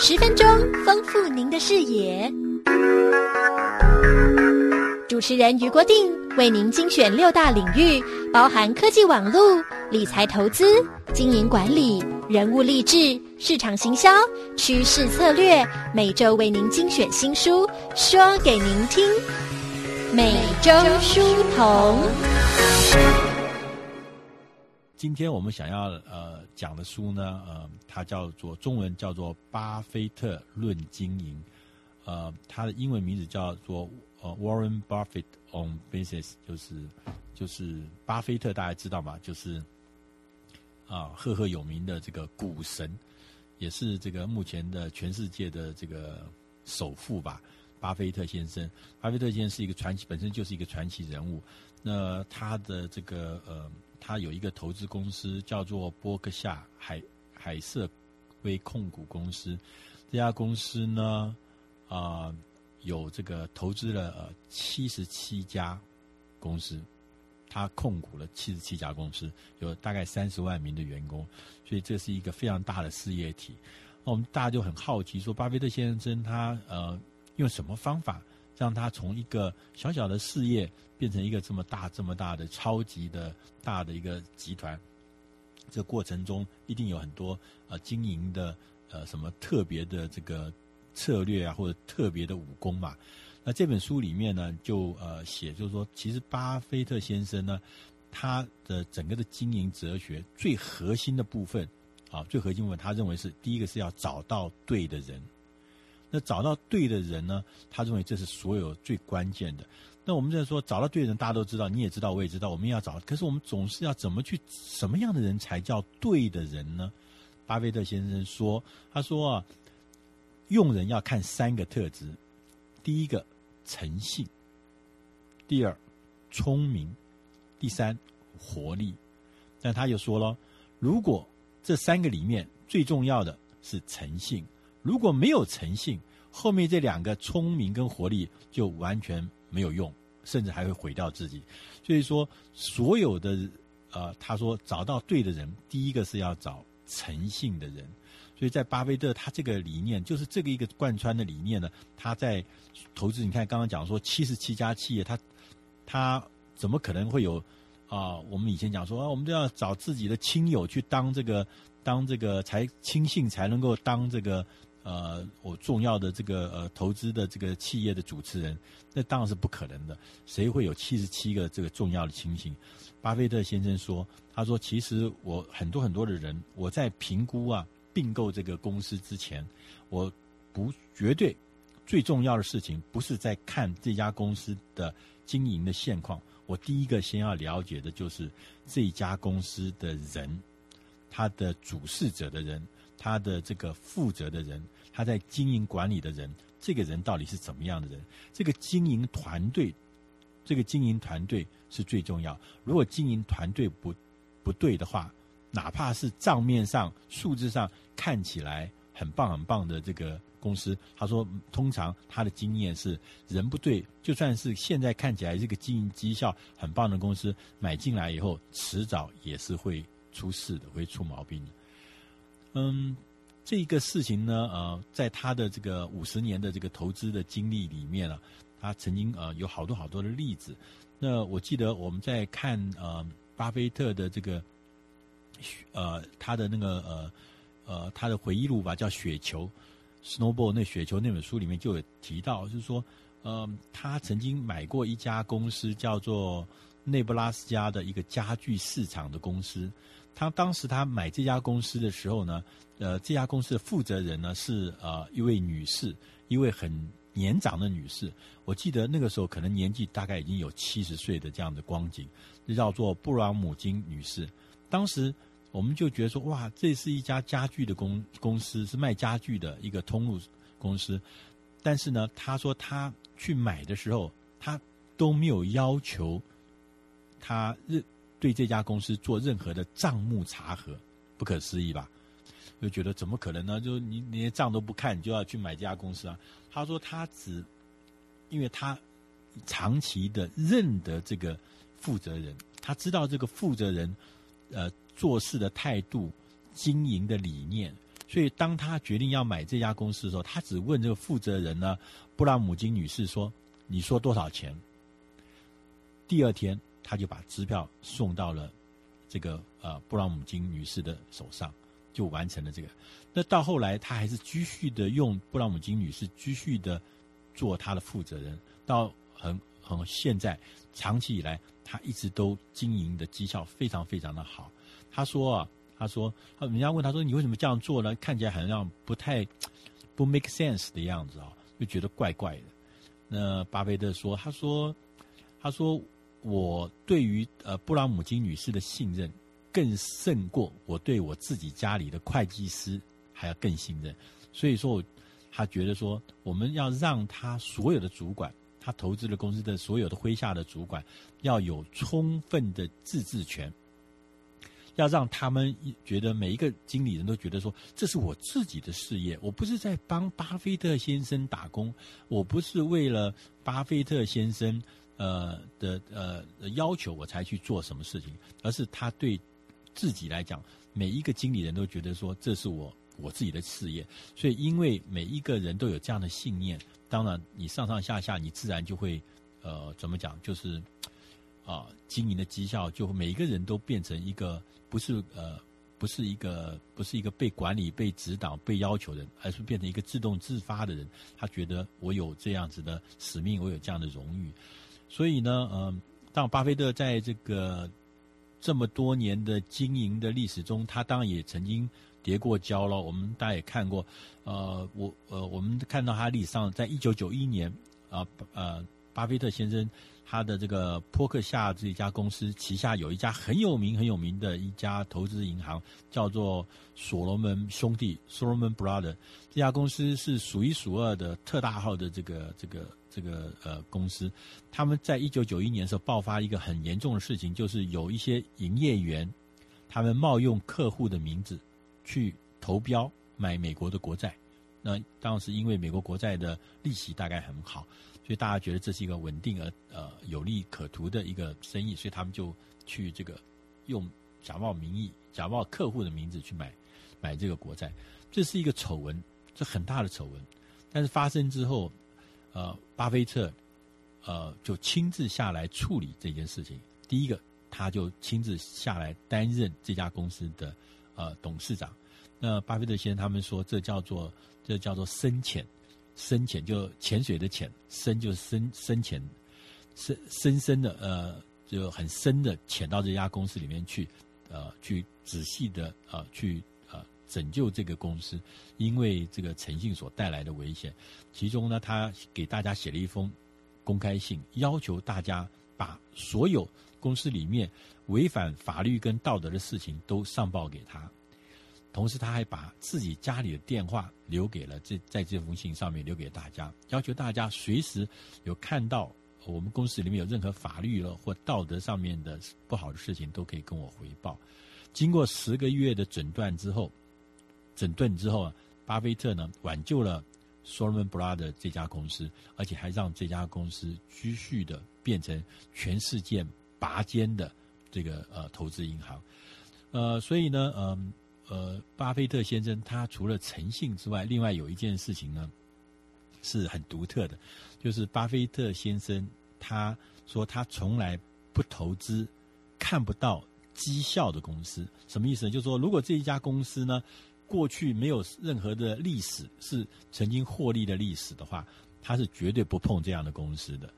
十分钟丰富您的视野。主持人于国定为您精选六大领域，包含科技网络、理财投资、经营管理、人物励志、市场行销、趋势策略，每周为您精选新书，说给您听。每周书童。今天我们想要呃讲的书呢，呃，它叫做中文叫做《巴菲特论经营》，呃，它的英文名字叫做呃 Warren Buffett on Business，就是就是巴菲特，大家知道吗？就是啊赫赫有名的这个股神，也是这个目前的全世界的这个首富吧，巴菲特先生。巴菲特先生是一个传奇，本身就是一个传奇人物。那他的这个呃。他有一个投资公司叫做波克夏海海瑟威控股公司，这家公司呢，啊、有这个投资了七十七家公司，他控股了七十七家公司，有大概三十万名的员工，所以这是一个非常大的事业体。那我们大家就很好奇，说巴菲特先生他呃用什么方法？让他从一个小小的事业变成一个这么大、这么大的超级的大的一个集团，这过程中一定有很多呃经营的呃什么特别的这个策略啊，或者特别的武功嘛。那这本书里面呢，就呃写就是说，其实巴菲特先生呢，他的整个的经营哲学最核心的部分啊，最核心部分，他认为是第一个是要找到对的人。那找到对的人呢？他认为这是所有最关键的。那我们在说找到对的人，大家都知道，你也知道，我也知道，我们要找。可是我们总是要怎么去？什么样的人才叫对的人呢？巴菲特先生说：“他说啊，用人要看三个特质：第一个诚信，第二聪明，第三活力。但他又说了，如果这三个里面最重要的是诚信。”如果没有诚信，后面这两个聪明跟活力就完全没有用，甚至还会毁掉自己。所以说，所有的呃，他说找到对的人，第一个是要找诚信的人。所以在巴菲特他这个理念，就是这个一个贯穿的理念呢。他在投资，你看刚刚讲说七十七家企业，他他怎么可能会有啊、我们以前讲说啊，我们都要找自己的亲友去当这个当这个才亲信才能够当这个。呃，我重要的这个呃投资的这个企业的主持人，那当然是不可能的。谁会有七十七个这个重要的情形？巴菲特先生说：“他说，其实我很多很多的人，我在评估啊并购这个公司之前，我不绝对最重要的事情不是在看这家公司的经营的现况，我第一个先要了解的就是这家公司的人，他的主事者的人，他的这个负责的人。”他在经营管理的人，这个人到底是怎么样的人？这个经营团队，这个经营团队是最重要。如果经营团队不不对的话，哪怕是账面上数字上看起来很棒很棒的这个公司，他说，通常他的经验是人不对，就算是现在看起来这个经营绩效很棒的公司，买进来以后，迟早也是会出事的，会出毛病的。嗯。这个事情呢，呃，在他的这个五十年的这个投资的经历里面呢，他曾经呃有好多好多的例子。那我记得我们在看呃巴菲特的这个呃他的那个呃呃他的回忆录吧，叫《雪球》（Snowball）。那《雪球》那本书里面就有提到，就是说，呃，他曾经买过一家公司，叫做内布拉斯加的一个家具市场的公司。他当时他买这家公司的时候呢，呃，这家公司的负责人呢是呃一位女士，一位很年长的女士。我记得那个时候可能年纪大概已经有七十岁的这样的光景，叫做布朗姆金女士。当时我们就觉得说，哇，这是一家家具的公公司，是卖家具的一个通路公司。但是呢，他说他去买的时候，他都没有要求他认。对这家公司做任何的账目查核，不可思议吧？就觉得怎么可能呢？就你连账都不看，你就要去买这家公司啊？他说他只，因为他长期的认得这个负责人，他知道这个负责人呃做事的态度、经营的理念，所以当他决定要买这家公司的时候，他只问这个负责人呢，布拉姆金女士说：“你说多少钱？”第二天，他就把支票送到了这个呃布朗姆金女士的手上，就完成了这个。那到后来，他还是继续的用布朗姆金女士继续的做他的负责人，到很很现在，长期以来，他一直都经营的绩效非常非常的好。他说啊，他说，人家问他说，你为什么这样做呢？看起来好像不太不 make sense 的样子啊，就觉得怪怪的。那巴菲特说，他说，他说，我对于呃布朗姆金女士的信任，更胜过我对我自己家里的会计师还要更信任。所以说，他觉得说，我们要让他所有的主管，他投资的公司的所有的麾下的主管，要有充分的自治权。要让他们觉得每一个经理人都觉得说，这是我自己的事业，我不是在帮巴菲特先生打工，我不是为了巴菲特先生呃的呃要求我才去做什么事情，而是他对自己来讲，每一个经理人都觉得说，这是我我自己的事业，所以因为每一个人都有这样的信念，当然你上上下下你自然就会呃怎么讲，就是啊经营的绩效就每一个人都变成一个。不是呃，不是一个，不是一个被管理、被指导、被要求的人，而是变成一个自动自发的人。他觉得我有这样子的使命，我有这样的荣誉。所以呢，嗯、当巴菲特在这个这么多年的经营的历史中，他当然也曾经跌过跤了。我们大家也看过，呃，我呃，我们看到他历史上，在一九九一年啊，呃，巴菲特先生。他的这个波克夏这一家公司旗下有一家很有名很有名的一家投资银行，叫做所罗门兄弟 （Solomon b r o t h e r。这家公司是数一数二的特大号的这个这个这个呃公司。他们在一九九一年的时候爆发一个很严重的事情，就是有一些营业员他们冒用客户的名字去投标买美国的国债。那当时因为美国国债的利息大概很好。所以大家觉得这是一个稳定而呃有利可图的一个生意，所以他们就去这个用假冒名义、假冒客户的名字去买买这个国债，这是一个丑闻，这很大的丑闻。但是发生之后，呃，巴菲特呃就亲自下来处理这件事情。第一个，他就亲自下来担任这家公司的呃董事长。那巴菲特先生他们说，这叫做这叫做深潜。深潜就潜水的潜，深就是深深潜，深深深的呃，就很深的潜到这家公司里面去，呃，去仔细的呃去呃拯救这个公司，因为这个诚信所带来的危险。其中呢，他给大家写了一封公开信，要求大家把所有公司里面违反法律跟道德的事情都上报给他。同时，他还把自己家里的电话留给了这，在这封信上面留给大家，要求大家随时有看到我们公司里面有任何法律了或道德上面的不好的事情，都可以跟我回报。经过十个月的诊断之后，整顿之后啊，巴菲特呢挽救了 Solomon Brothers 这家公司，而且还让这家公司继续的变成全世界拔尖的这个呃投资银行。呃，所以呢，嗯、呃，巴菲特先生他除了诚信之外，另外有一件事情呢是很独特的，就是巴菲特先生他说他从来不投资看不到绩效的公司。什么意思呢？就是说，如果这一家公司呢过去没有任何的历史是曾经获利的历史的话，他是绝对不碰这样的公司的。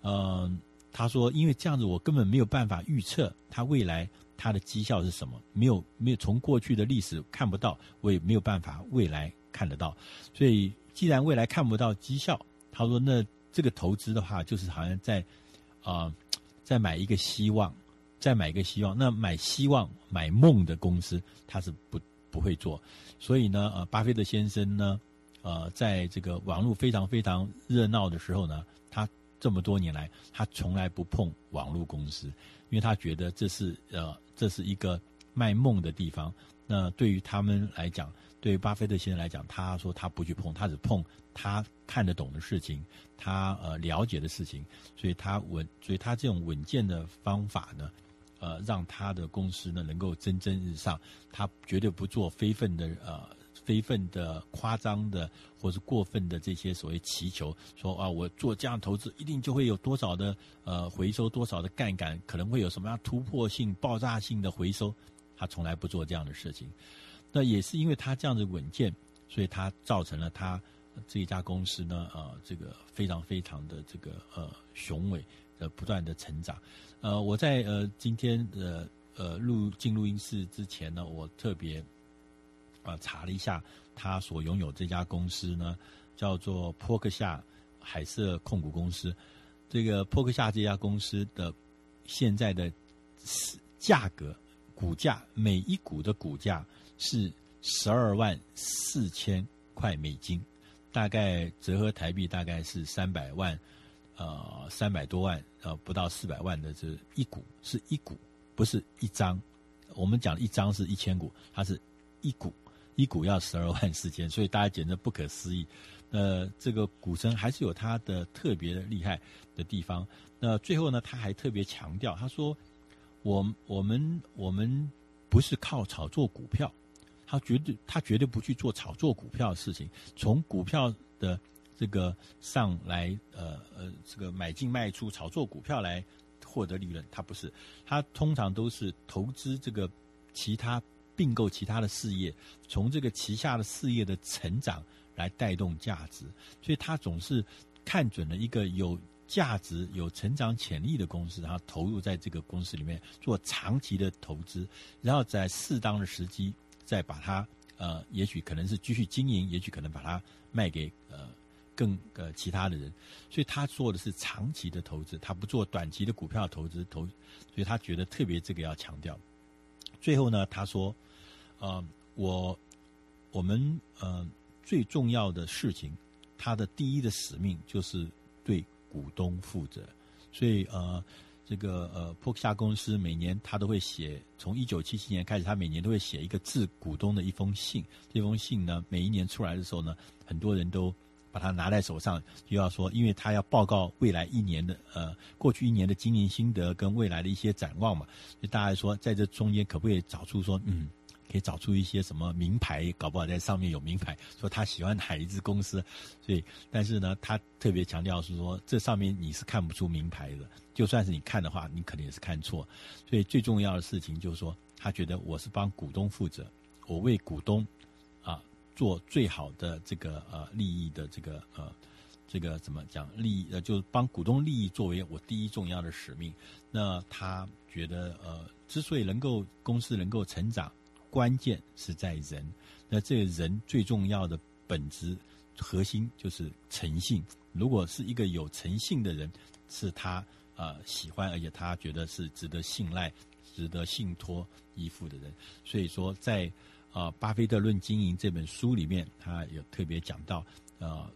嗯、他说，因为这样子我根本没有办法预测他未来。它的绩效是什么？没有，没有从过去的历史看不到，我也没有办法未来看得到。所以，既然未来看不到绩效，他说，那这个投资的话，就是好像在啊，再、买一个希望，再买一个希望。那买希望、买梦的公司，他是不不会做。所以呢，呃，巴菲特先生呢，呃，在这个网络非常非常热闹的时候呢，他这么多年来，他从来不碰网络公司，因为他觉得这是呃。这是一个卖梦的地方。那对于他们来讲，对于巴菲特先生来讲，他说他不去碰，他只碰他看得懂的事情，他呃了解的事情。所以他稳，所以他这种稳健的方法呢，呃，让他的公司呢能够蒸蒸日上。他绝对不做非分的呃非分的、夸张的，或是过分的这些所谓祈求，说啊，我做这样投资一定就会有多少的呃回收，多少的杠杆，可能会有什么样突破性、爆炸性的回收，他从来不做这样的事情。那也是因为他这样子稳健，所以他造成了他这一家公司呢，呃，这个非常非常的这个呃雄伟的不断的成长。呃，我在呃今天的呃录进录音室之前呢，我特别、呃、查了一下他所拥有这家公司呢，叫做坡克夏海瑟控股公司。这个坡克夏这家公司的现在的价格，股价每一股的股价。是十二万四千块美金，大概折合台币大概是三百万，呃，三百多万，呃，不到四百万的这一股，是一股，不是一张。我们讲一张是一千股，它是一股，一股要十二万四千，所以大家简直不可思议。呃，这个股神还是有他的特别厉害的地方。那最后呢，他还特别强调，他说：“我我们我们不是靠炒作股票。”他绝对，他绝对不去做炒作股票的事情。从股票的这个上来，呃呃，这个买进卖出、炒作股票来获得利润，他不是。他通常都是投资这个其他并购其他的事业，从这个旗下的事业的成长来带动价值。所以他总是看准了一个有价值、有成长潜力的公司，然后投入在这个公司里面做长期的投资，然后在适当的时机。再把它呃，也许可能是继续经营，也许可能把它卖给呃更呃其他的人，所以他做的是长期的投资，他不做短期的股票投资投，所以他觉得特别这个要强调。最后呢，他说，呃，我我们呃最重要的事情，他的第一的使命就是对股东负责，所以呃。这个呃，波克夏公司每年他都会写，从一九七七年开始，他每年都会写一个致股东的一封信。这封信呢，每一年出来的时候呢，很多人都把它拿在手上，就要说，因为他要报告未来一年的呃，过去一年的经营心得跟未来的一些展望嘛。就大家说，在这中间可不可以找出说，嗯。可以找出一些什么名牌，搞不好在上面有名牌，说他喜欢哪一支公司，所以，但是呢，他特别强调是说，这上面你是看不出名牌的，就算是你看的话，你肯定也是看错。所以最重要的事情就是说，他觉得我是帮股东负责，我为股东啊做最好的这个呃利益的这个呃这个怎么讲利益呃，就是帮股东利益作为我第一重要的使命。那他觉得呃，之所以能够公司能够成长。关键是在人，那这个人最重要的本质核心就是诚信。如果是一个有诚信的人，是他、呃、喜欢，而且他觉得是值得信赖、值得信托依附的人。所以说在，呃、啊《巴菲特论经营》这本书里面，他有特别讲到，呃，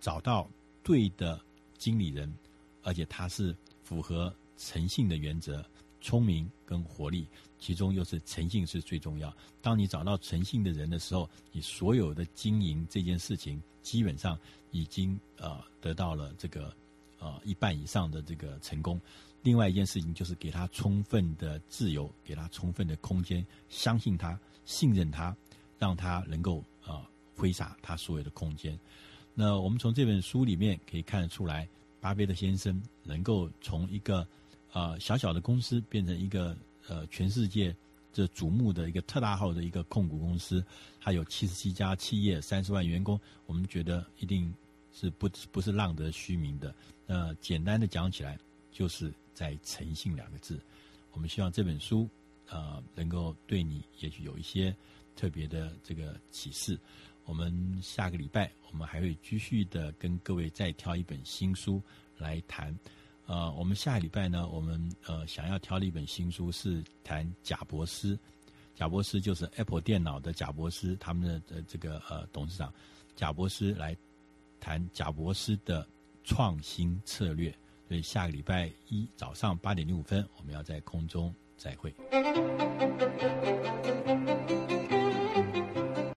找到对的经理人，而且他是符合诚信的原则。聪明跟活力，其中又是诚信是最重要。当你找到诚信的人的时候，你所有的经营这件事情，基本上已经呃得到了这个呃一半以上的这个成功。另外一件事情就是给他充分的自由，给他充分的空间，相信他，信任他，让他能够呃挥洒他所有的空间。那我们从这本书里面可以看得出来，巴菲特先生能够从一个呃，小小的公司变成一个呃，全世界这瞩目的一个特大号的一个控股公司，还有七十七家企业，三十万员工，我们觉得一定是不不是浪得虚名的。呃，简单的讲起来，就是在诚信两个字。我们希望这本书啊、能够对你也许有一些特别的这个启示。我们下个礼拜，我们还会继续的跟各位再挑一本新书来谈。呃，我们下礼拜呢，我们呃想要挑的一本新书是谈贾伯斯，贾伯斯就是 Apple 电脑的贾伯斯，他们的呃这个呃董事长贾伯斯来谈贾伯斯的创新策略。所以下个礼拜一早上八点零五分，我们要在空中再会。